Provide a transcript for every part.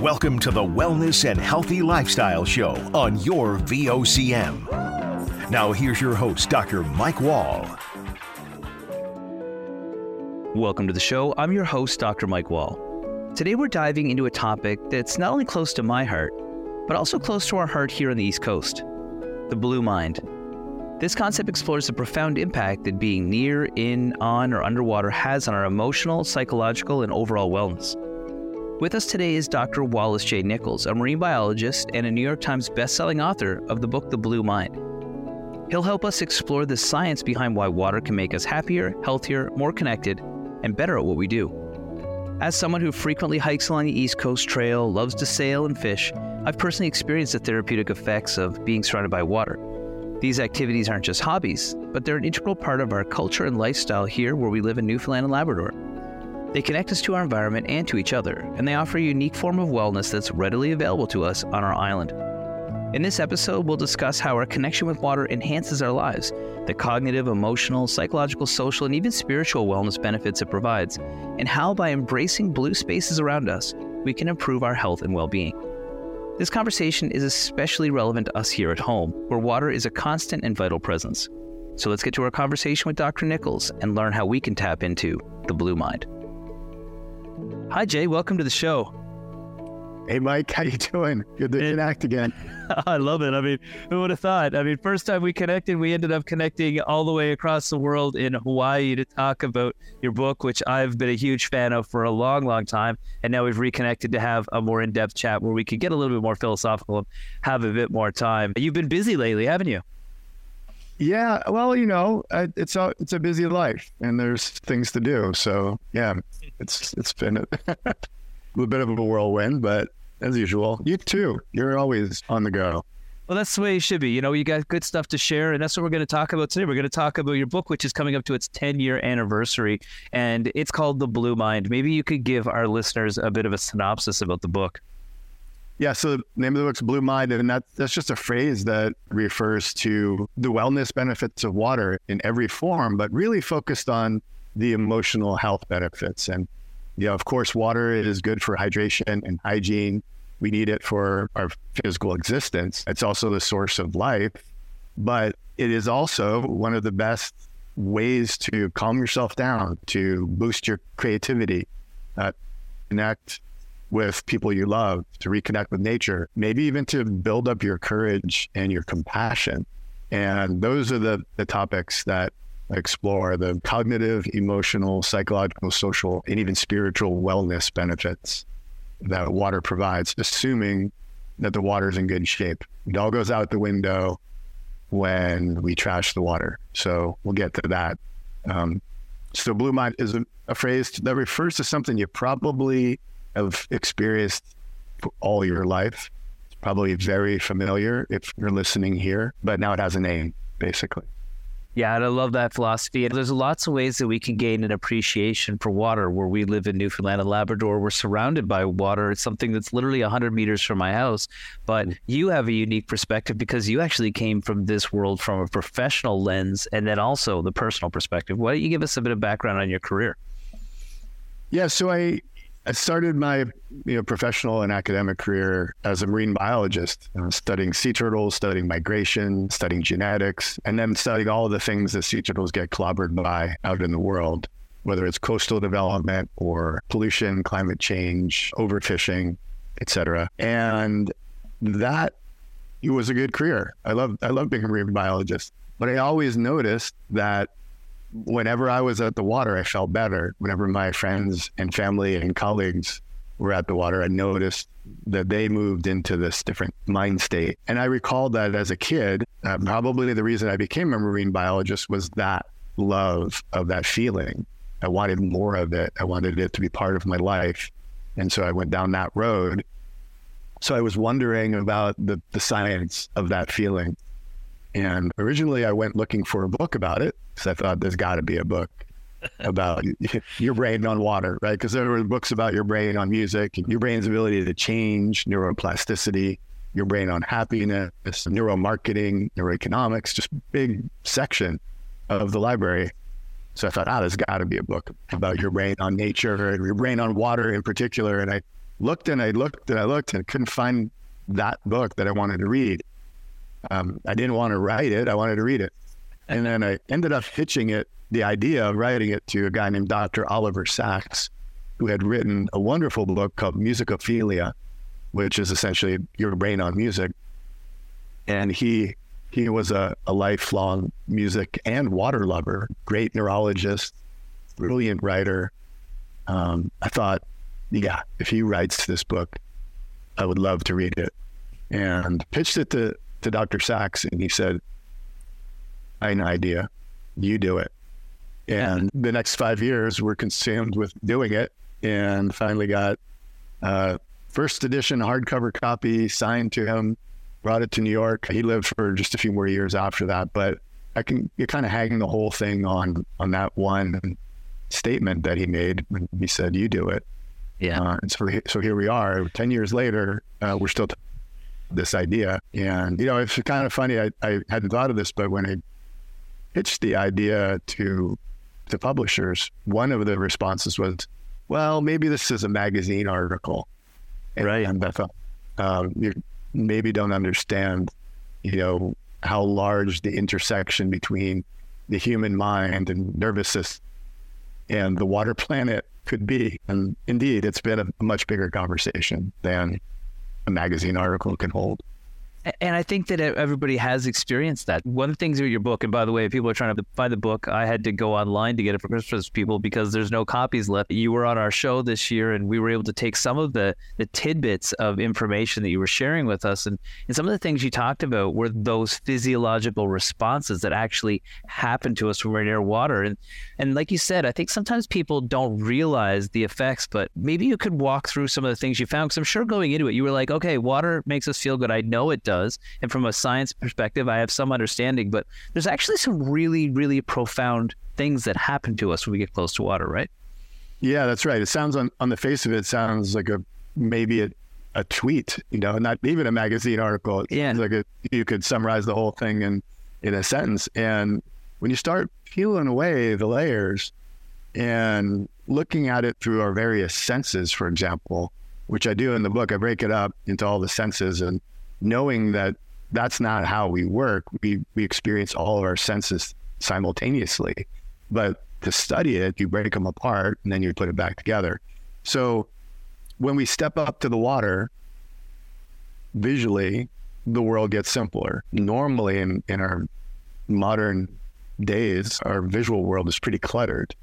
Welcome to the Wellness and Healthy Lifestyle Show on your VOCM. Now, here's your host, Dr. Mike Wall. Welcome to the show. I'm your host, Dr. Mike Wall. Today, we're diving into a topic that's not only close to my heart, but also close to our heart here on the East Coast the blue mind. This concept explores the profound impact that being near, in, on, or underwater has on our emotional, psychological, and overall wellness. With us today is Dr. Wallace J. Nichols, a marine biologist and a New York Times bestselling author of the book The Blue Mind. He'll help us explore the science behind why water can make us happier, healthier, more connected, and better at what we do. As someone who frequently hikes along the East Coast Trail, loves to sail and fish, I've personally experienced the therapeutic effects of being surrounded by water. These activities aren't just hobbies, but they're an integral part of our culture and lifestyle here where we live in Newfoundland and Labrador. They connect us to our environment and to each other, and they offer a unique form of wellness that's readily available to us on our island. In this episode, we'll discuss how our connection with water enhances our lives, the cognitive, emotional, psychological, social, and even spiritual wellness benefits it provides, and how by embracing blue spaces around us, we can improve our health and well being. This conversation is especially relevant to us here at home, where water is a constant and vital presence. So let's get to our conversation with Dr. Nichols and learn how we can tap into the blue mind. Hi, Jay. Welcome to the show. Hey, Mike. How you doing? Good to connect again. I love it. I mean, who would have thought? I mean, first time we connected, we ended up connecting all the way across the world in Hawaii to talk about your book, which I've been a huge fan of for a long, long time. And now we've reconnected to have a more in-depth chat where we could get a little bit more philosophical and have a bit more time. You've been busy lately, haven't you? Yeah, well, you know, it's a it's a busy life, and there's things to do. So yeah, it's it's been a, a bit of a whirlwind, but as usual, you too. You're always on the go. Well, that's the way you should be. You know, you got good stuff to share, and that's what we're going to talk about today. We're going to talk about your book, which is coming up to its 10 year anniversary, and it's called The Blue Mind. Maybe you could give our listeners a bit of a synopsis about the book. Yeah, so the name of the book's Blue Mind, and that, that's just a phrase that refers to the wellness benefits of water in every form, but really focused on the emotional health benefits. And, you know, of course, water is good for hydration and hygiene. We need it for our physical existence. It's also the source of life, but it is also one of the best ways to calm yourself down, to boost your creativity, uh, connect with people you love, to reconnect with nature, maybe even to build up your courage and your compassion. And those are the, the topics that explore the cognitive, emotional, psychological, social, and even spiritual wellness benefits that water provides, assuming that the water is in good shape. It all goes out the window when we trash the water. So we'll get to that. Um, so, blue mind is a, a phrase that refers to something you probably have experienced all your life. It's probably very familiar if you're listening here, but now it has a name, basically. Yeah, and I love that philosophy. There's lots of ways that we can gain an appreciation for water. Where we live in Newfoundland and Labrador, we're surrounded by water. It's something that's literally 100 meters from my house. But you have a unique perspective because you actually came from this world from a professional lens and then also the personal perspective. Why don't you give us a bit of background on your career? Yeah, so I I started my you know professional and academic career as a marine biologist, uh, studying sea turtles, studying migration, studying genetics, and then studying all the things that sea turtles get clobbered by out in the world, whether it's coastal development or pollution, climate change, overfishing, etc. And that it was a good career. I love I love being a marine biologist, but I always noticed that whenever I was at the water, I felt better. Whenever my friends and family and colleagues were at the water, I noticed that they moved into this different mind state. And I recalled that as a kid, uh, probably the reason I became a marine biologist was that love of that feeling. I wanted more of it. I wanted it to be part of my life. And so I went down that road. So I was wondering about the, the science of that feeling. And originally, I went looking for a book about it because I thought there's got to be a book about your brain on water, right? Because there were books about your brain on music, your brain's ability to change, neuroplasticity, your brain on happiness, neuromarketing, neuroeconomics, just big section of the library. So I thought, ah, there's got to be a book about your brain on nature and your brain on water in particular. And I looked and I looked and I looked and couldn't find that book that I wanted to read. Um, I didn't want to write it. I wanted to read it. And then I ended up pitching it, the idea of writing it to a guy named Dr. Oliver Sacks, who had written a wonderful book called Musicophilia, which is essentially your brain on music. And he he was a, a lifelong music and water lover, great neurologist, brilliant writer. Um, I thought, yeah, if he writes this book, I would love to read it. And pitched it to, to Dr. Sacks and he said, I have an idea. You do it. And the next five years were consumed with doing it and finally got uh, first edition hardcover copy signed to him brought it to New York. He lived for just a few more years after that, but I can you're kind of hanging the whole thing on on that one statement that he made when he said, "You do it." Yeah. Uh, and so so here we are, ten years later, uh, we're still this idea, and you know it's kind of funny. I, I hadn't thought of this, but when I pitched the idea to to publishers, one of the responses was, "Well, maybe this is a magazine article." And, right. And I thought, um, you're maybe don't understand, you know, how large the intersection between the human mind and nervous system and the water planet could be. And indeed, it's been a much bigger conversation than magazine article can hold. And I think that everybody has experienced that. One of the things with your book, and by the way, if people are trying to find the book, I had to go online to get it for Christmas, people, because there's no copies left. You were on our show this year, and we were able to take some of the the tidbits of information that you were sharing with us, and and some of the things you talked about were those physiological responses that actually happen to us when we're near water. And and like you said, I think sometimes people don't realize the effects, but maybe you could walk through some of the things you found. Because I'm sure going into it, you were like, okay, water makes us feel good. I know it. And from a science perspective, I have some understanding, but there's actually some really, really profound things that happen to us when we get close to water, right? Yeah, that's right. It sounds on, on the face of it, it sounds like a maybe a, a tweet, you know, not even a magazine article. It's yeah. like a, you could summarize the whole thing in, in a sentence. And when you start peeling away the layers and looking at it through our various senses, for example, which I do in the book, I break it up into all the senses and knowing that that's not how we work. We we experience all of our senses simultaneously, but to study it, you break them apart and then you put it back together. So when we step up to the water, visually, the world gets simpler. Normally, in in our modern days, our visual world is pretty cluttered.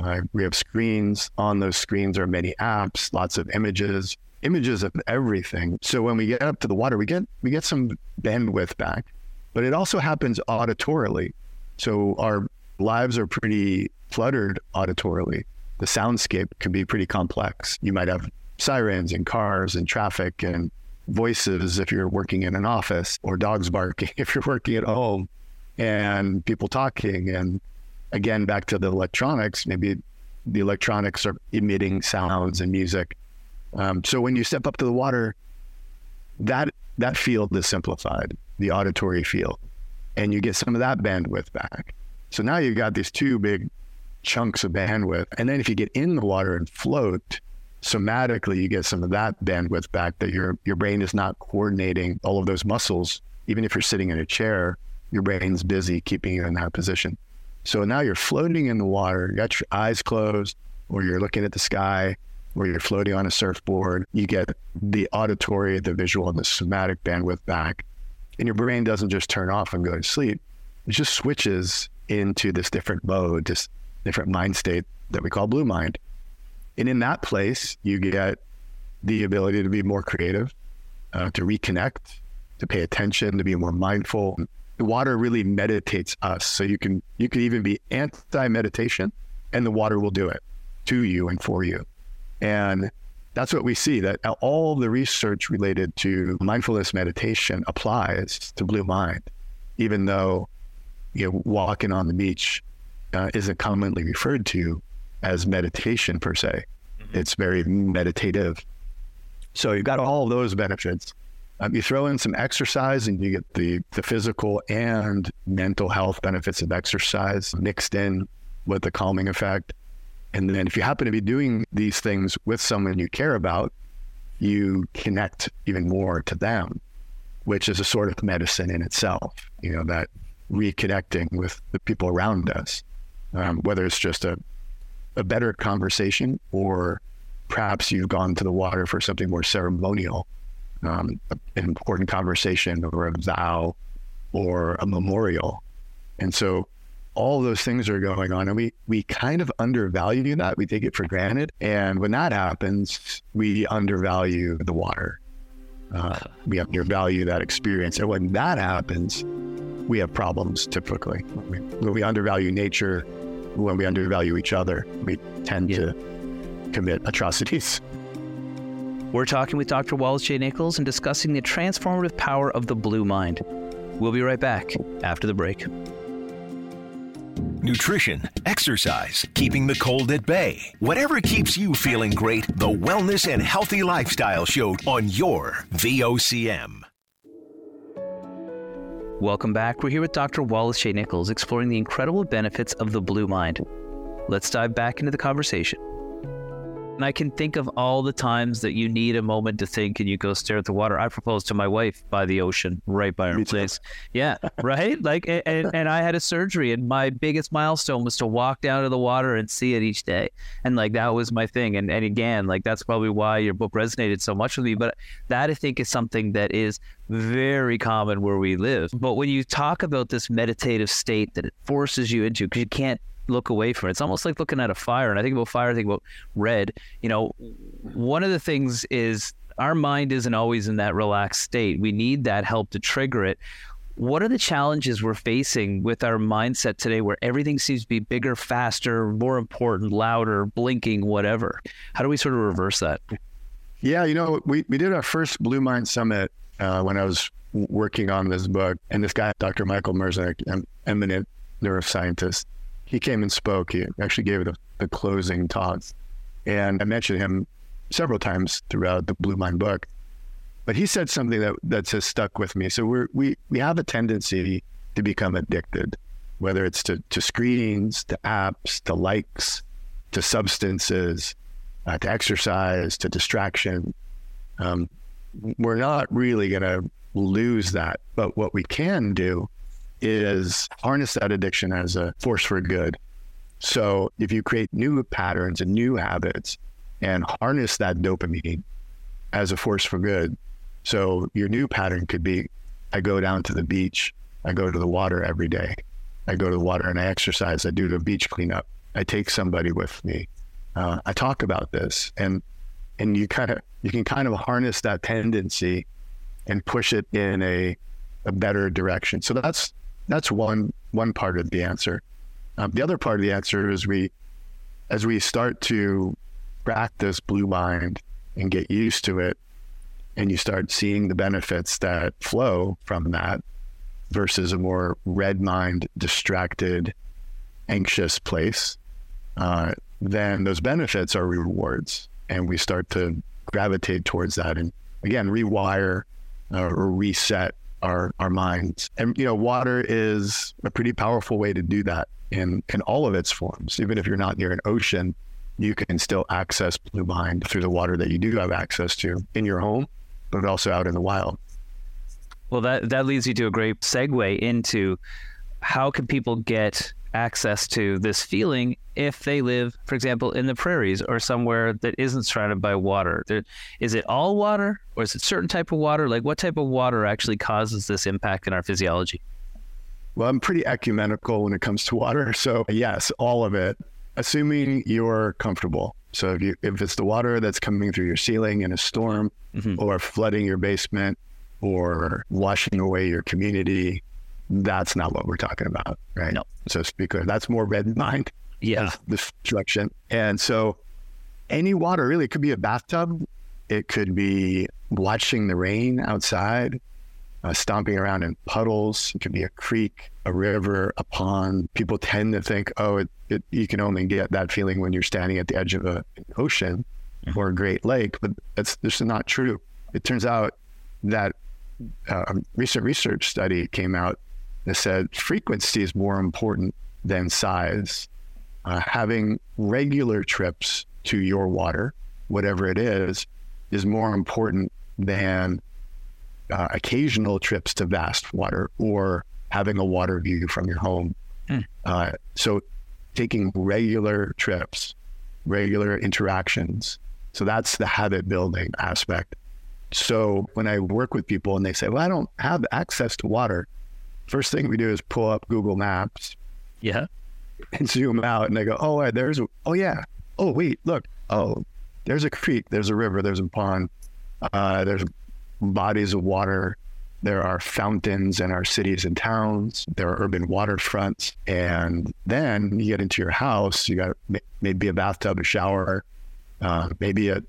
Uh, we have screens. On those screens are many apps, lots of images, images of everything. So when we get up to the water, we get we get some bandwidth back, but it also happens auditorily. So our lives are pretty cluttered auditorily. The soundscape can be pretty complex. You might have sirens and cars and traffic and voices if you're working in an office, or dogs barking if you're working at home, and people talking. And again, back to the electronics, maybe the electronics are emitting sounds and music um, so when you step up to the water, that that field is simplified, the auditory field, and you get some of that bandwidth back. So now you've got these two big chunks of bandwidth, and then if you get in the water and float, somatically you get some of that bandwidth back. That your your brain is not coordinating all of those muscles. Even if you're sitting in a chair, your brain's busy keeping you in that position. So now you're floating in the water, you got your eyes closed, or you're looking at the sky, where you're floating on a surfboard, you get the auditory, the visual, and the somatic bandwidth back. And your brain doesn't just turn off and go to sleep, it just switches into this different mode, this different mind state that we call blue mind. And in that place, you get the ability to be more creative, uh, to reconnect, to pay attention, to be more mindful. The water really meditates us. So you can you can even be anti-meditation and the water will do it to you and for you. And that's what we see that all the research related to mindfulness meditation applies to blue mind, even though you know, walking on the beach uh, isn't commonly referred to as meditation per se. Mm-hmm. It's very meditative. So you've got all those benefits. Um, you throw in some exercise and you get the, the physical and mental health benefits of exercise mixed in with the calming effect. And then if you happen to be doing these things with someone you care about, you connect even more to them, which is a sort of medicine in itself. You know that reconnecting with the people around us, um, whether it's just a a better conversation or perhaps you've gone to the water for something more ceremonial, um, an important conversation or a vow or a memorial. And so all those things are going on and we we kind of undervalue that. We take it for granted. And when that happens we undervalue the water. Uh, we undervalue that experience. And when that happens we have problems typically. When we undervalue nature when we undervalue each other we tend yeah. to commit atrocities. We're talking with dr wallace j. Nichols and discussing the transformative power of the blue mind. We'll be right back after the break nutrition, exercise, keeping the cold at bay. Whatever keeps you feeling great, the Wellness and Healthy Lifestyle Show on your VOCM. Welcome back. We're here with Dr. Wallace J. Nichols exploring the incredible benefits of the blue mind. Let's dive back into the conversation. And I can think of all the times that you need a moment to think and you go stare at the water. I proposed to my wife by the ocean, right by our place. Yeah, right? Like, and, and I had a surgery, and my biggest milestone was to walk down to the water and see it each day. And like, that was my thing. And, and again, like, that's probably why your book resonated so much with me. But that I think is something that is very common where we live. But when you talk about this meditative state that it forces you into, because you can't look away from it. It's almost like looking at a fire. And I think about fire, I think about red. You know, one of the things is our mind isn't always in that relaxed state. We need that help to trigger it. What are the challenges we're facing with our mindset today where everything seems to be bigger, faster, more important, louder, blinking, whatever? How do we sort of reverse that? Yeah, you know, we, we did our first Blue Mind Summit uh, when I was working on this book. And this guy, Dr. Michael Merzenich, an eminent neuroscientist, he came and spoke. He actually gave the, the closing talk. And I mentioned him several times throughout the Blue Mind book. But he said something that that's just stuck with me. So we're, we we have a tendency to become addicted, whether it's to, to screens, to apps, to likes, to substances, uh, to exercise, to distraction. Um, we're not really going to lose that. But what we can do is harness that addiction as a force for good. So if you create new patterns and new habits and harness that dopamine as a force for good. So your new pattern could be I go down to the beach, I go to the water every day. I go to the water and I exercise, I do the beach cleanup. I take somebody with me. Uh, I talk about this and and you kind of you can kind of harness that tendency and push it in a a better direction. So that's that's one one part of the answer. Um, the other part of the answer is we, as we start to practice blue mind and get used to it, and you start seeing the benefits that flow from that versus a more red mind, distracted, anxious place, uh, then those benefits are rewards. And we start to gravitate towards that and again, rewire uh, or reset our our minds. And you know, water is a pretty powerful way to do that in in all of its forms. Even if you're not near an ocean, you can still access blue mind through the water that you do have access to in your home, but also out in the wild. Well, that that leads you to a great segue into how can people get access to this feeling if they live, for example, in the prairies or somewhere that isn't surrounded by water. There, is it all water or is it certain type of water? Like what type of water actually causes this impact in our physiology? Well, I'm pretty ecumenical when it comes to water. So yes, all of it, assuming you're comfortable. So if you if it's the water that's coming through your ceiling in a storm mm-hmm. or flooding your basement or washing away your community, that's not what we're talking about, right? No. So speak that's more red mind. Yeah. Destruction. And so any water really it could be a bathtub. It could be watching the rain outside, uh, stomping around in puddles. It could be a creek, a river, a pond. People tend to think, oh, it, it, you can only get that feeling when you're standing at the edge of a, an ocean mm-hmm. or a Great Lake, but that's this is not true. It turns out that uh, a recent research study came out that said frequency is more important than size. Uh, having regular trips to your water, whatever it is, is more important than uh, occasional trips to vast water or having a water view from your home. Mm. Uh, so taking regular trips, regular interactions. So that's the habit building aspect. So when I work with people and they say, well, I don't have access to water, first thing we do is pull up Google Maps. Yeah. And zoom out and they go, oh, there's, a, oh, yeah. Oh, wait, look. Oh, there's a creek, there's a river, there's a pond, uh, there's bodies of water. There are fountains in our cities and towns. There are urban waterfronts. And then you get into your house, you got maybe a bathtub, a shower, uh, maybe a,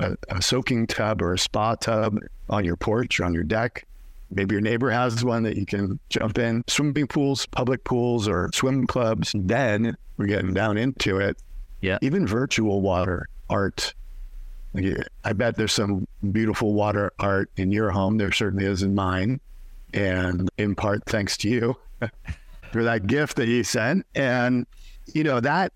a, a soaking tub or a spa tub on your porch or on your deck. Maybe your neighbor has one that you can jump in. Swimming pools, public pools, or swim clubs. Then we're getting down into it. Yeah. Even virtual water art. I bet there's some beautiful water art in your home. There certainly is in mine. And in part, thanks to you for that gift that you sent. And, you know, that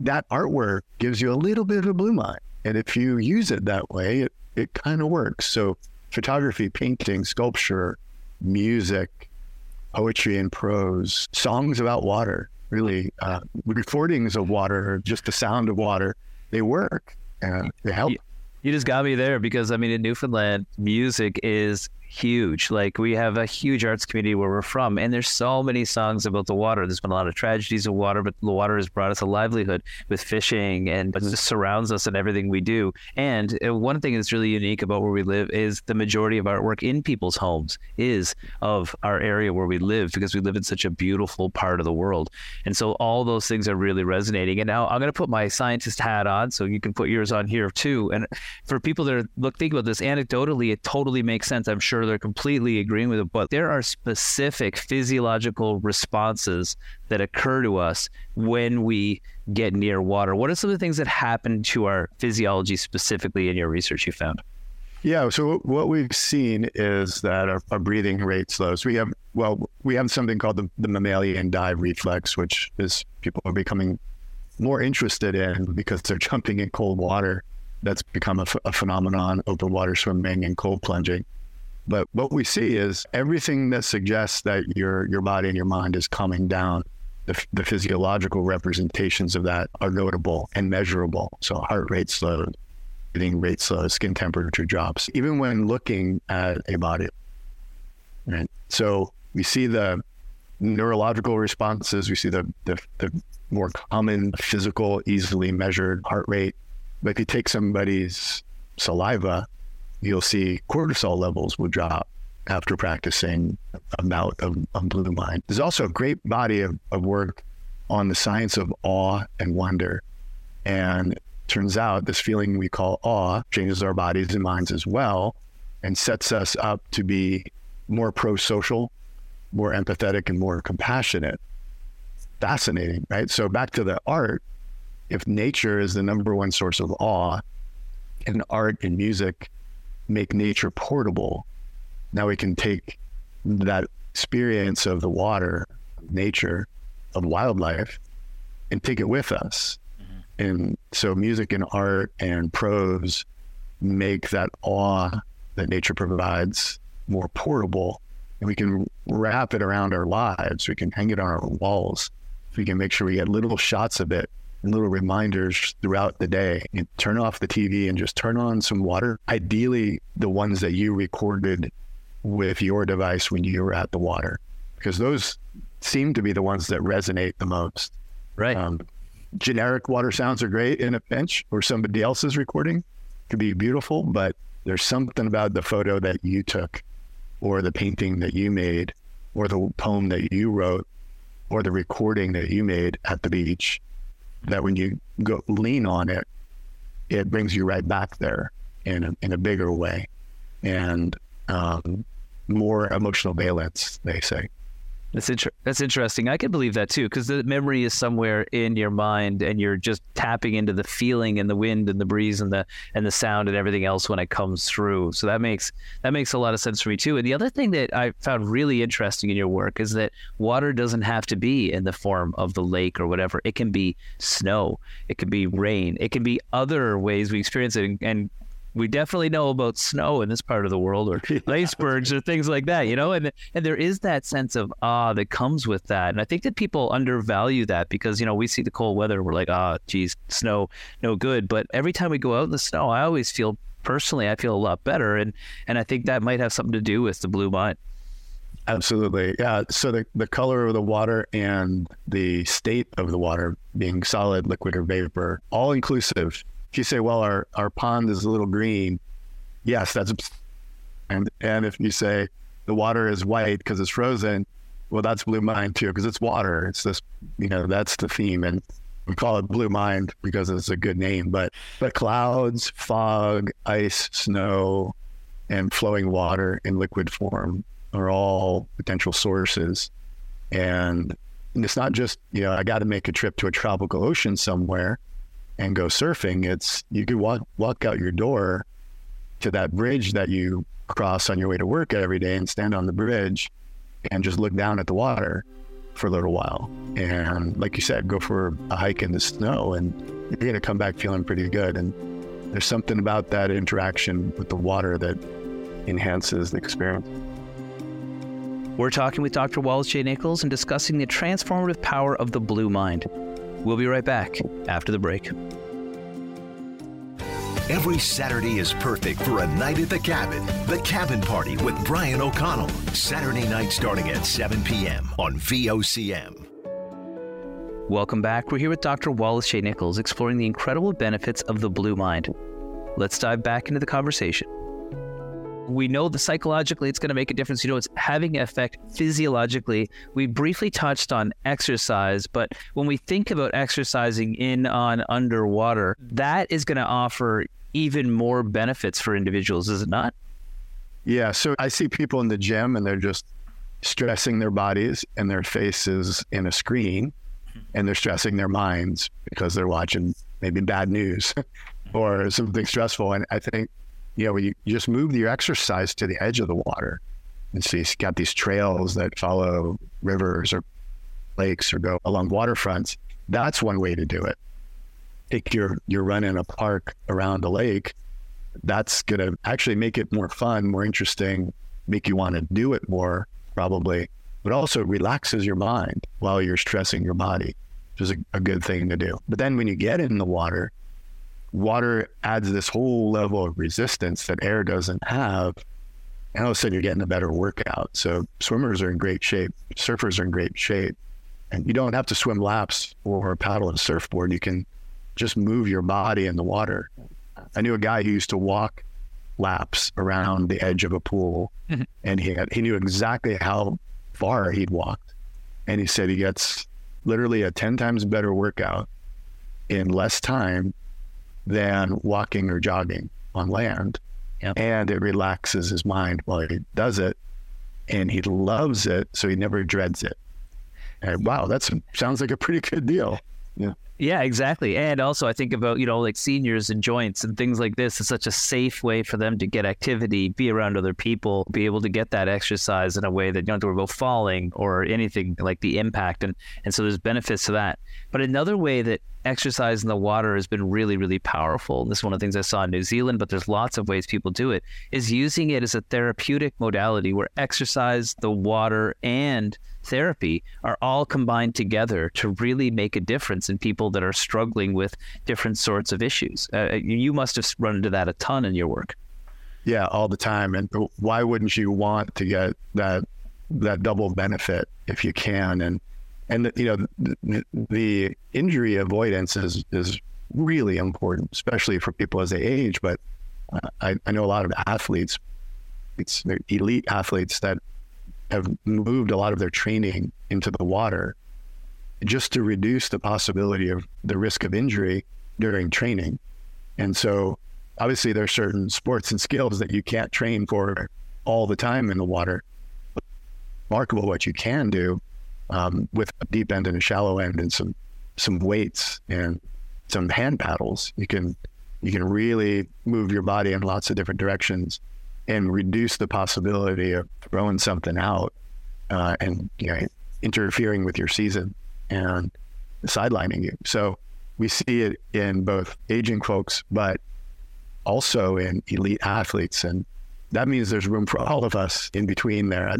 that artwork gives you a little bit of a blue mind. And if you use it that way, it, it kind of works. So photography, painting, sculpture, music, poetry and prose, songs about water, really, uh, recordings of water, just the sound of water, they work and they help. You just got me there because I mean, in Newfoundland, music is huge. Like we have a huge arts community where we're from, and there's so many songs about the water. There's been a lot of tragedies of water, but the water has brought us a livelihood with fishing and it just surrounds us in everything we do. And uh, one thing that's really unique about where we live is the majority of artwork in people's homes is of our area where we live because we live in such a beautiful part of the world. And so all those things are really resonating. And now I'm going to put my scientist hat on, so you can put yours on here too. And for people that are look think about this anecdotally, it totally makes sense. I'm sure they're completely agreeing with it, but there are specific physiological responses that occur to us when we get near water. What are some of the things that happen to our physiology specifically in your research you found? Yeah, so what we've seen is that our, our breathing rate slows. We have well, we have something called the, the mammalian dive reflex, which is people are becoming more interested in because they're jumping in cold water. That's become a, a phenomenon: open water swimming and cold plunging. But what we see is everything that suggests that your your body and your mind is calming down. The, the physiological representations of that are notable and measurable. So heart rate slows, breathing rate slows, skin temperature drops, even when looking at a body. Right. So we see the neurological responses. We see the, the, the more common physical, easily measured heart rate. But if you take somebody's saliva you'll see cortisol levels will drop after practicing a bout of, of blue mind. There's also a great body of, of work on the science of awe and wonder. And turns out this feeling we call awe changes our bodies and minds as well and sets us up to be more pro social, more empathetic, and more compassionate. Fascinating, right? So, back to the art, if nature is the number one source of awe, and art and music make nature portable. Now we can take that experience of the water, nature, of wildlife, and take it with us. Mm-hmm. And so music and art and prose make that awe that nature provides more portable. And we can wrap it around our lives. We can hang it on our walls. We can make sure we get little shots of it little reminders throughout the day. You turn off the TV and just turn on some water. Ideally, the ones that you recorded with your device when you were at the water, because those seem to be the ones that resonate the most. Right. Um, generic water sounds are great in a pinch or somebody else's recording. Could be beautiful, but there's something about the photo that you took or the painting that you made or the poem that you wrote or the recording that you made at the beach that when you go lean on it, it brings you right back there in a, in a bigger way and um, more emotional valence, they say. That's inter- that's interesting. I can believe that too, because the memory is somewhere in your mind, and you're just tapping into the feeling and the wind and the breeze and the and the sound and everything else when it comes through. So that makes that makes a lot of sense for me too. And the other thing that I found really interesting in your work is that water doesn't have to be in the form of the lake or whatever. It can be snow, it can be rain, it can be other ways we experience it. And, and we definitely know about snow in this part of the world or icebergs or things like that, you know, and and there is that sense of awe that comes with that. And I think that people undervalue that because, you know, we see the cold weather, we're like, ah, geez, snow, no good. But every time we go out in the snow, I always feel personally, I feel a lot better. And and I think that might have something to do with the blue mind. Absolutely. Yeah. So the, the color of the water and the state of the water being solid, liquid, or vapor, all inclusive. If you say, well, our, our pond is a little green, yes, that's and and if you say the water is white because it's frozen, well, that's blue mind too, because it's water. It's this, you know, that's the theme. And we call it blue mind because it's a good name. But but clouds, fog, ice, snow, and flowing water in liquid form are all potential sources. And it's not just, you know, I got to make a trip to a tropical ocean somewhere and go surfing. It's you could walk walk out your door to that bridge that you cross on your way to work every day and stand on the bridge and just look down at the water for a little while. And like you said, go for a hike in the snow and you're to come back feeling pretty good. And there's something about that interaction with the water that enhances the experience. We're talking with Dr. Wallace J. Nichols and discussing the transformative power of the blue mind. We'll be right back after the break. Every Saturday is perfect for a night at the cabin. The Cabin Party with Brian O'Connell. Saturday night starting at 7 p.m. on VOCM. Welcome back. We're here with Dr. Wallace J. Nichols exploring the incredible benefits of the blue mind. Let's dive back into the conversation. We know that psychologically it's going to make a difference. You know, it's having an effect physiologically. We briefly touched on exercise, but when we think about exercising in, on, underwater, that is going to offer even more benefits for individuals, is it not? Yeah. So I see people in the gym and they're just stressing their bodies and their faces in a screen and they're stressing their minds because they're watching maybe bad news or something stressful. And I think you know, you, you just move your exercise to the edge of the water. And so you've got these trails that follow rivers or lakes or go along waterfronts. That's one way to do it. Take your, your run in a park around a lake. That's going to actually make it more fun, more interesting, make you want to do it more, probably, but also relaxes your mind while you're stressing your body, which is a, a good thing to do. But then when you get in the water, water adds this whole level of resistance that air doesn't have. And all of a sudden, you're getting a better workout. So, swimmers are in great shape, surfers are in great shape. And you don't have to swim laps or paddle a surfboard. You can just move your body in the water. I knew a guy who used to walk laps around the edge of a pool, mm-hmm. and he had, he knew exactly how far he'd walked. And he said he gets literally a 10 times better workout in less time than walking or jogging on land. Yep. And it relaxes his mind while he does it. And he loves it. So he never dreads it. And wow, that sounds like a pretty good deal. Yeah. Yeah, exactly. And also, I think about, you know, like seniors and joints and things like this. It's such a safe way for them to get activity, be around other people, be able to get that exercise in a way that you don't have to worry about falling or anything like the impact. And, and so there's benefits to that. But another way that exercise in the water has been really, really powerful. This is one of the things I saw in New Zealand, but there's lots of ways people do it, is using it as a therapeutic modality where exercise, the water, and therapy are all combined together to really make a difference in people that are struggling with different sorts of issues. Uh, uh you must have run into that a ton in your work. Yeah, all the time. And why wouldn't you want to get that that double benefit if you can? And and the, you know the, the injury avoidance is is really important, especially for people as they age. But uh, I, I know a lot of athletes, it's elite athletes that have moved a lot of their training into the water just to reduce the possibility of the risk of injury during training. And so obviously there are certain sports and skills that you can't train for all the time in the water. Remarkable what you can do um, with a deep end and a shallow end and some some weights and some hand paddles. You can you can really move your body in lots of different directions and reduce the possibility of throwing something out uh, and you know interfering with your season and sidelining you. So we see it in both aging folks, but also in elite athletes. And that means there's room for all of us in between there. I,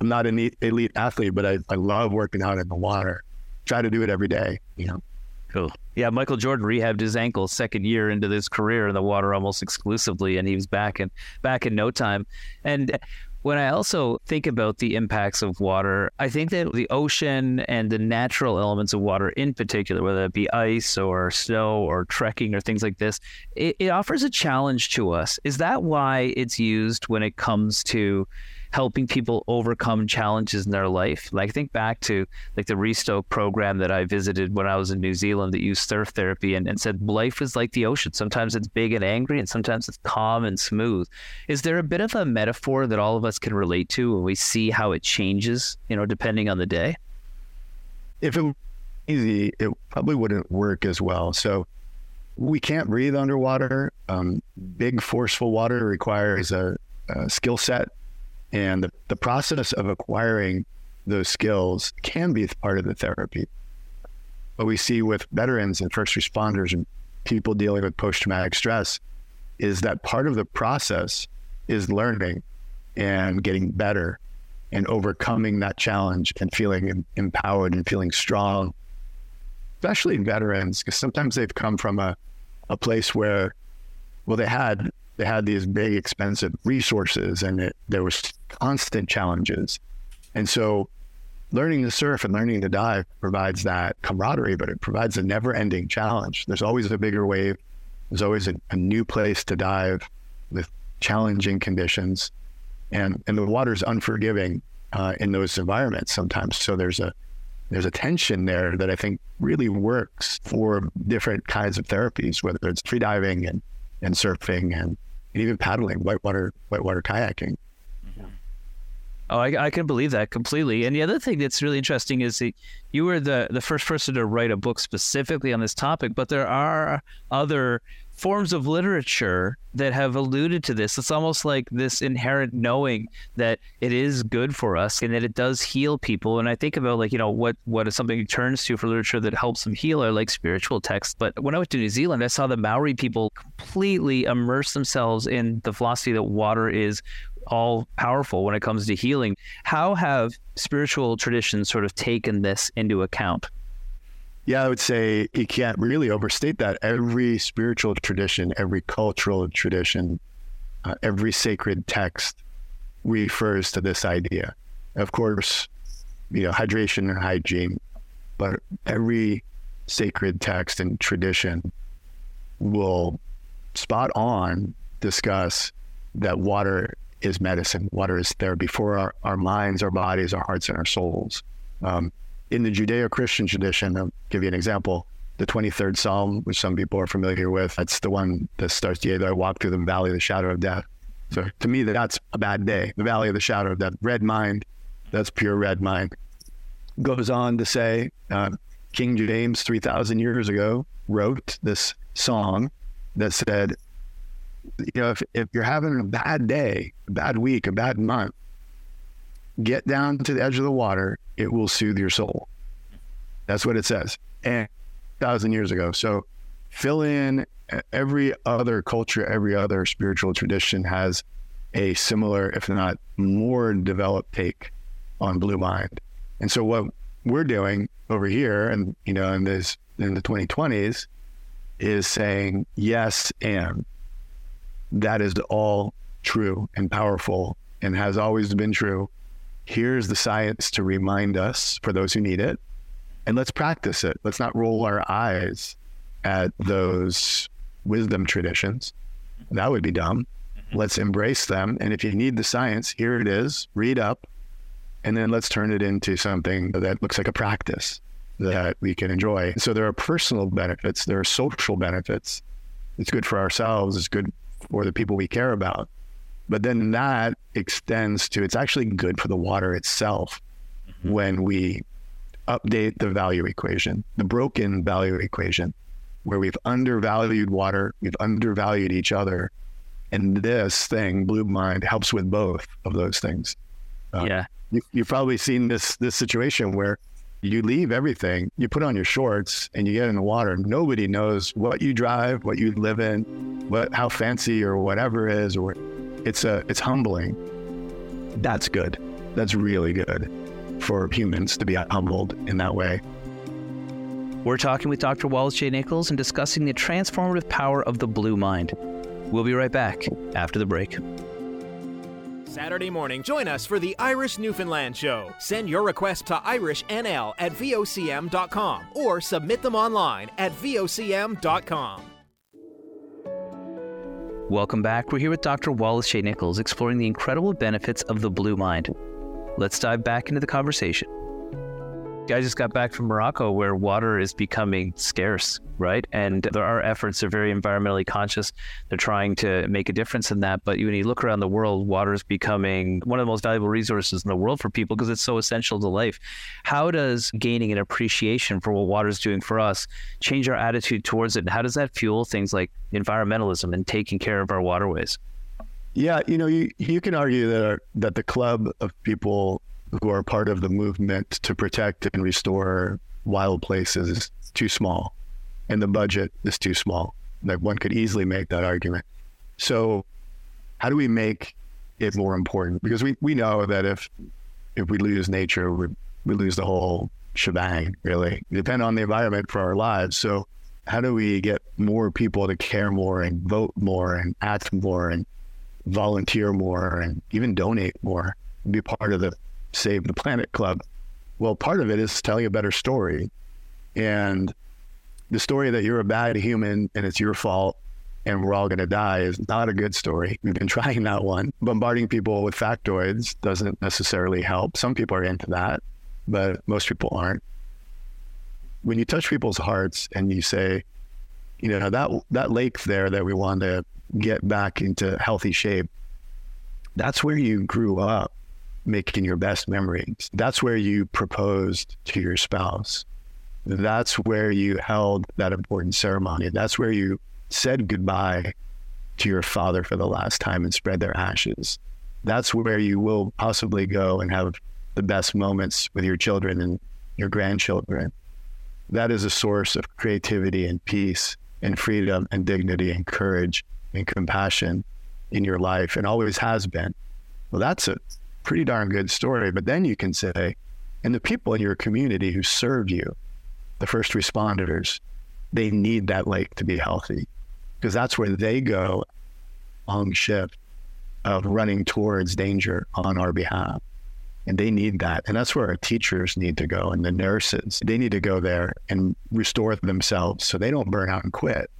am not an elite athlete, but I, I love working out in the water. Try to do it every day, you know. Cool. Yeah, Michael Jordan rehabbed his ankle second year into his career in the water almost exclusively, and he was back in back in no time. And when I also think about the impacts of water, I think that the ocean and the natural elements of water in particular, whether it be ice or snow or trekking or things like this, it, it offers a challenge to us. Is that why it's used when it comes to helping people overcome challenges in their life. Like think back to like the Restoke program that I visited when I was in New Zealand that used surf therapy and, and said life is like the ocean. Sometimes it's big and angry and sometimes it's calm and smooth. Is there a bit of a metaphor that all of us can relate to when we see how it changes, you know, depending on the day? If it was easy, it probably wouldn't work as well. So we can't breathe underwater. Um, big, forceful water requires a, a skill set and the, the process of acquiring those skills can be part of the therapy. What we see with veterans and first responders and people dealing with post traumatic stress is that part of the process is learning and getting better and overcoming that challenge and feeling empowered and feeling strong, especially veterans, because sometimes they've come from a, a place where, well, they had they had these big expensive resources and it, there was constant challenges. And so learning to surf and learning to dive provides that camaraderie but it provides a never ending challenge. There's always a bigger wave. There's always a, a new place to dive with challenging conditions. And and the water's unforgiving uh, in those environments sometimes. So there's a there's a tension there that I think really works for different kinds of therapies, whether it's free diving and, and surfing and and even paddling, whitewater whitewater kayaking. Mm-hmm. Oh, I, I, can believe that completely. And the other thing that's really interesting is that you were the, the first person to write a book specifically on this topic, but there are other forms of literature that have alluded to this. It's almost like this inherent knowing that it is good for us and that it does heal people. And I think about like, you know, what what is something turns to for literature that helps them heal are like spiritual texts. But when I went to New Zealand, I saw the Maori people completely immerse themselves in the philosophy that water is all powerful when it comes to healing. How have spiritual traditions sort of taken this into account? Yeah, I would say you can't really overstate that. Every spiritual tradition, every cultural tradition, uh, every sacred text refers to this idea. Of course, you know, hydration and hygiene, but every sacred text and tradition will spot on discuss that water is medicine, water is therapy for our, our minds, our bodies, our hearts, and our souls. Um, in the Judeo Christian tradition, I'll give you an example. The 23rd Psalm, which some people are familiar with, that's the one that starts, Yea, I walk through the valley of the shadow of death. So to me, that's a bad day. The valley of the shadow of death. Red mind, that's pure red mind. Goes on to say, uh, King James, 3,000 years ago, wrote this song that said, you know, if, if you're having a bad day, a bad week, a bad month, get down to the edge of the water, it will soothe your soul. That's what it says. And thousand years ago. So fill in every other culture, every other spiritual tradition has a similar, if not more developed take on blue mind. And so what we're doing over here and you know in this in the 2020s is saying yes and that is all true and powerful and has always been true here's the science to remind us for those who need it. And let's practice it. Let's not roll our eyes at those wisdom traditions. That would be dumb. Mm-hmm. Let's embrace them. And if you need the science, here it is. Read up. And then let's turn it into something that looks like a practice that we can enjoy. So there are personal benefits, there are social benefits. It's good for ourselves, it's good for the people we care about. But then that extends to it's actually good for the water itself mm-hmm. when we update the value equation, the broken value equation, where we've undervalued water, we've undervalued each other. And this thing, Blue Mind, helps with both of those things. Uh, yeah. You, have probably seen this this situation where You leave everything, you put on your shorts and you get in the water. Nobody knows what you drive, what you live in, what how fancy or whatever is or it's a it's humbling. That's good. That's really good for humans to be humbled in that way. We're talking with Dr. Wallace J. Nichols and discussing the transformative power of the blue mind. We'll be right back after the break. Saturday morning, join us for the Irish Newfoundland Show. Send your request to irishnl at vocm.com or submit them online at vocm.com. Welcome back. We're here with Dr. Wallace J. Nichols exploring the incredible benefits of the blue mind. Let's dive back into the conversation. I just got back from Morocco where water is becoming scarce, right? And there are efforts, they're very environmentally conscious. They're trying to make a difference in that. But when you look around the world, water is becoming one of the most valuable resources in the world for people because it's so essential to life. How does gaining an appreciation for what water is doing for us change our attitude towards it? And how does that fuel things like environmentalism and taking care of our waterways? Yeah, you know, you, you can argue that that the club of people who are part of the movement to protect and restore wild places is too small, and the budget is too small. Like one could easily make that argument. So, how do we make it more important? Because we, we know that if if we lose nature, we we lose the whole shebang. Really, we depend on the environment for our lives. So, how do we get more people to care more and vote more and act more and volunteer more and even donate more, be part of the Save the Planet Club. Well, part of it is telling a better story. And the story that you're a bad human and it's your fault and we're all going to die is not a good story. We've been trying that one. Bombarding people with factoids doesn't necessarily help. Some people are into that, but most people aren't. When you touch people's hearts and you say, you know, that that lake there that we want to get back into healthy shape, that's where you grew up making your best memories. That's where you proposed to your spouse. That's where you held that important ceremony. That's where you said goodbye to your father for the last time and spread their ashes. That's where you will possibly go and have the best moments with your children and your grandchildren. That is a source of creativity and peace and freedom and dignity and courage and compassion in your life and always has been. Well, that's a pretty darn good story. But then you can say, and the people in your community who serve you, the first responders, they need that lake to be healthy because that's where they go on shift of running towards danger on our behalf. And they need that. And that's where our teachers need to go and the nurses. They need to go there and restore themselves so they don't burn out and quit.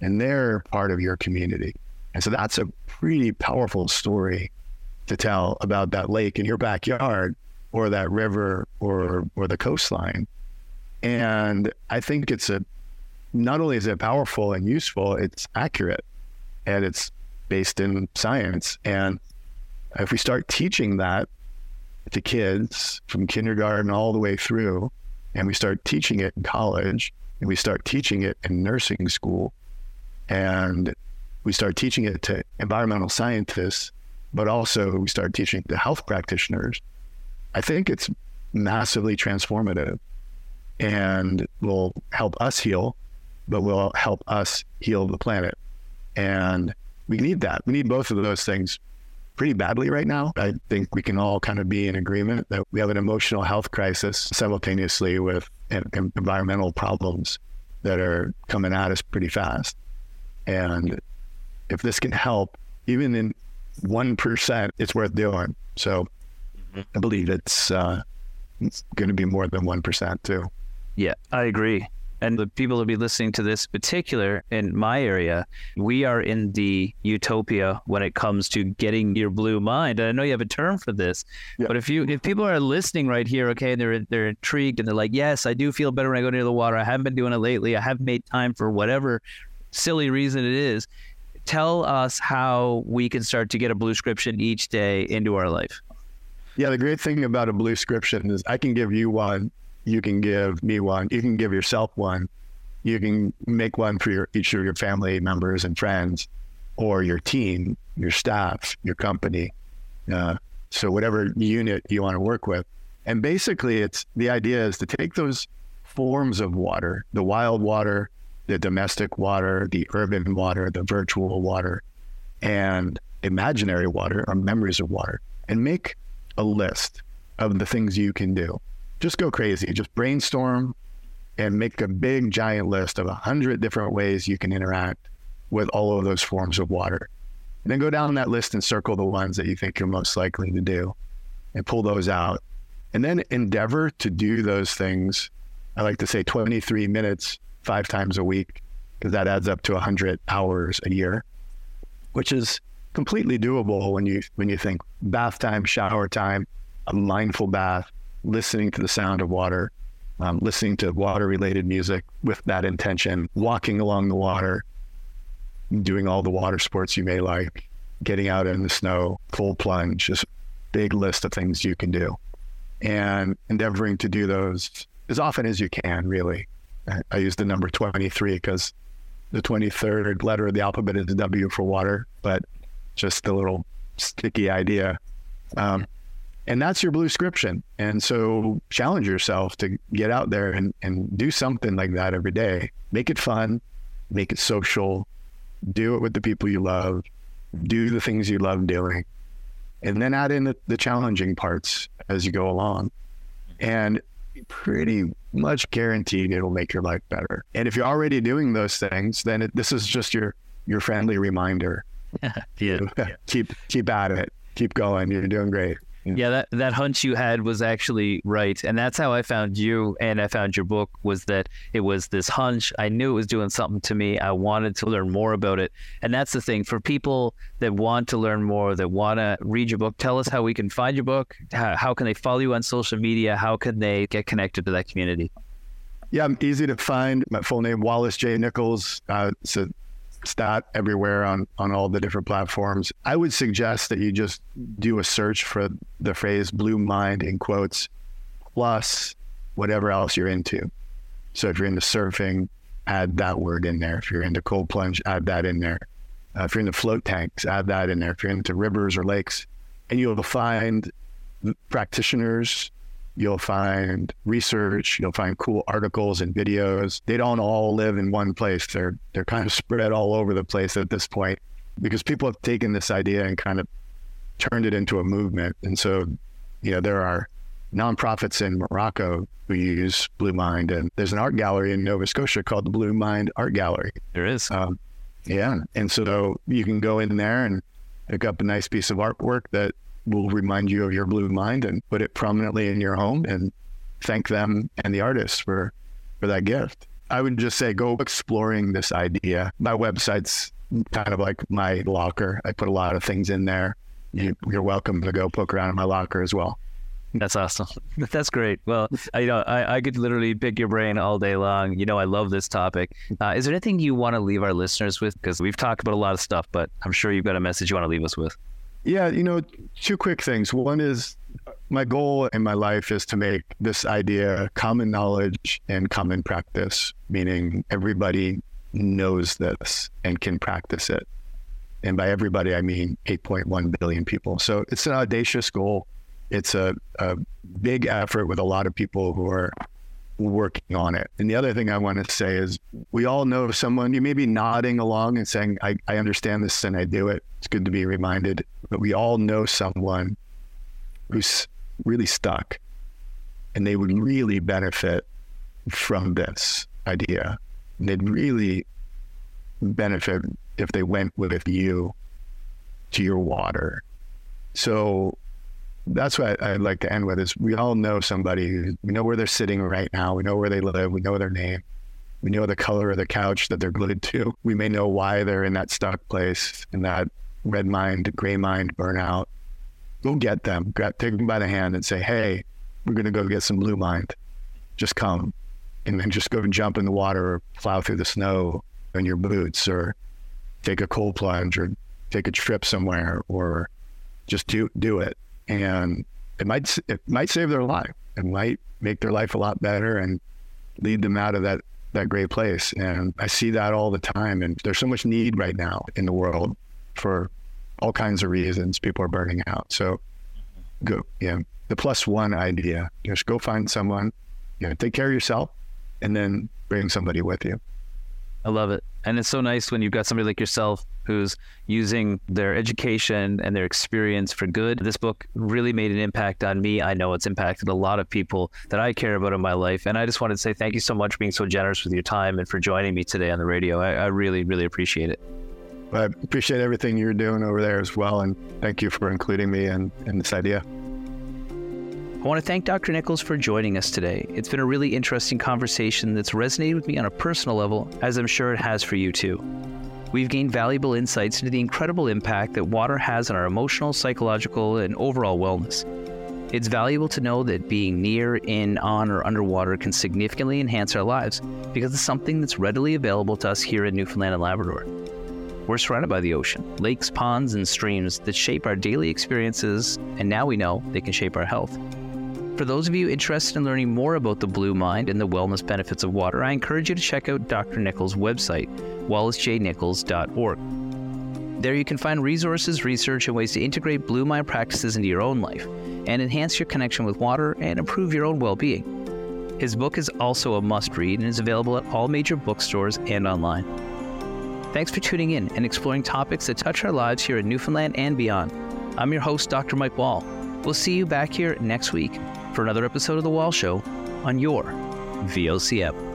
And they're part of your community. And so that's a pretty powerful story to tell about that lake in your backyard or that river or or the coastline. And I think it's a not only is it powerful and useful, it's accurate and it's based in science. And if we start teaching that to kids from kindergarten all the way through, and we start teaching it in college, and we start teaching it in nursing school, and we start teaching it to environmental scientists but also we started teaching the health practitioners, I think it's massively transformative and will help us heal, but will help us heal the planet. And we need that. We need both of those things pretty badly right now. I think we can all kind of be in agreement that we have an emotional health crisis simultaneously with environmental problems that are coming at us pretty fast. And if this can help, even in 1%, it's worth doing. So mm-hmm. I believe it's, uh, it's going to be more than 1% too. Yeah, I agree. And the people who'll be listening to this particular in my area, we are in the utopia when it comes to getting your blue mind. And I know you have a term for this, yeah. but if you if people are listening right here, okay, and they're they're intrigued and they're like, yes, I do feel better when I go near the water. I haven't been doing it lately. I haven't made time for whatever silly reason it is tell us how we can start to get a blue scription each day into our life. Yeah, the great thing about a blue scription is I can give you one, you can give me one, you can give yourself one, you can make one for your, each of your family members and friends, or your team, your staff, your company. Uh, so whatever unit you want to work with, And basically, it's the idea is to take those forms of water, the wild water, the domestic water, the urban water, the virtual water, and imaginary water or memories of water, and make a list of the things you can do. Just go crazy. Just brainstorm and make a big giant list of a hundred different ways you can interact with all of those forms of water. And then go down that list and circle the ones that you think you're most likely to do and pull those out. And then endeavor to do those things. I like to say 23 minutes five times a week because that adds up to 100 hours a year, which is completely doable when you when you think bath time, shower time, a mindful bath, listening to the sound of water, um, listening to water related music with that intention, walking along the water, doing all the water sports you may like, getting out in the snow, full plunge, just big list of things you can do. And endeavoring to do those as often as you can, really. I use the number 23 because the 23rd letter of the alphabet is W for water, but just a little sticky idea. Um, and that's your blue scription. And so challenge yourself to get out there and, and do something like that every day. Make it fun, make it social, do it with the people you love, do the things you love doing, and then add in the, the challenging parts as you go along. And pretty much guaranteed it'll make your life better. And if you're already doing those things, then it, this is just your your friendly reminder. yeah. keep keep at it. Keep going. You're doing great. Yeah, that that hunch you had was actually right, and that's how I found you and I found your book. Was that it was this hunch? I knew it was doing something to me. I wanted to learn more about it, and that's the thing for people that want to learn more, that want to read your book. Tell us how we can find your book. How, how can they follow you on social media? How can they get connected to that community? Yeah, I'm easy to find. My full name Wallace J Nichols. Uh, it's a stat everywhere on on all the different platforms. I would suggest that you just do a search for the phrase blue mind in quotes plus whatever else you're into. So if you're into surfing, add that word in there. If you're into cold plunge, add that in there. Uh, if you're into float tanks, add that in there. If you're into rivers or lakes, and you'll find practitioners You'll find research, you'll find cool articles and videos. They don't all live in one place. They're they're kind of spread all over the place at this point because people have taken this idea and kind of turned it into a movement. And so, you know, there are nonprofits in Morocco who use Blue Mind, and there's an art gallery in Nova Scotia called the Blue Mind Art Gallery. There is. Um, yeah, and so you can go in there and pick up a nice piece of artwork that will remind you of your blue mind and put it prominently in your home and thank them and the artist for for that gift. I would just say go exploring this idea. My website's kind of like my locker. I put a lot of things in there. You, are welcome to go poke around in my locker as well. That's awesome. That's great. Well, I, you know, I, I could literally pick your brain all day long. You know, I love this topic. Uh, is there anything you want to leave our listeners with? Because we've talked about a lot of stuff, but I'm sure you've got a message you want to leave us with. Yeah, you know, two quick things. One is my goal in my life is to make this idea common knowledge and common practice, meaning everybody knows this and can practice it. And by everybody, I mean 8.1 billion people. So it's an audacious goal. It's a, a big effort with a lot of people who are working on it. And the other thing I want to say is we all know someone, you may be nodding along and saying, I, I understand this and I do it. It's good to be reminded. But we all know someone who's really stuck and they would really benefit from this idea. And they'd really benefit if they went with you to your water. So that's what I'd like to end with is we all know somebody who we know where they're sitting right now. We know where they live. We know their name. We know the color of the couch that they're glued to. We may know why they're in that stuck place, in that red mind, gray mind burnout. Go get them. Grab, take them by the hand and say, hey, we're going to go get some blue mind. Just come. And then just go and jump in the water or plow through the snow in your boots or take a cold plunge or take a trip somewhere or just do, do it and it might it might save their life. It might make their life a lot better and lead them out of that that great place. And I see that all the time. And there's so much need right now in the world for all kinds of reasons. People are burning out. So go, yeah, the plus one idea. Just go find someone, you know, take care of yourself, and then bring somebody with you. I love it. And it's so nice when you've got somebody like yourself who's using their education and their experience for good. This book really made an impact on me. I know it's impacted a lot of people that I care about in my life. And I just wanted to say thank you so much for being so generous with your time and for joining me today on the radio. I, I really, really appreciate it. I appreciate everything you're doing over there as well. And thank you for including me in, in this idea. I want to thank Dr. Nichols for joining us today. It's been a really interesting conversation that's resonated with me on a personal level, as I'm sure it has for you too. We've gained valuable insights into the incredible impact that water has on our emotional, psychological, and overall wellness. It's valuable to know that being near, in, on, or underwater can significantly enhance our lives because it's something that's readily available to us here in Newfoundland and Labrador. We're surrounded by the ocean, lakes, ponds, and streams that shape our daily experiences, and now we know they can shape our health. For those of you interested in learning more about the Blue Mind and the wellness benefits of water, I encourage you to check out Dr. Nichols' website, wallacejnichols.org. There you can find resources, research, and ways to integrate Blue Mind practices into your own life and enhance your connection with water and improve your own well being. His book is also a must read and is available at all major bookstores and online. Thanks for tuning in and exploring topics that touch our lives here in Newfoundland and beyond. I'm your host, Dr. Mike Wall. We'll see you back here next week for another episode of The Wall Show on your VOCM.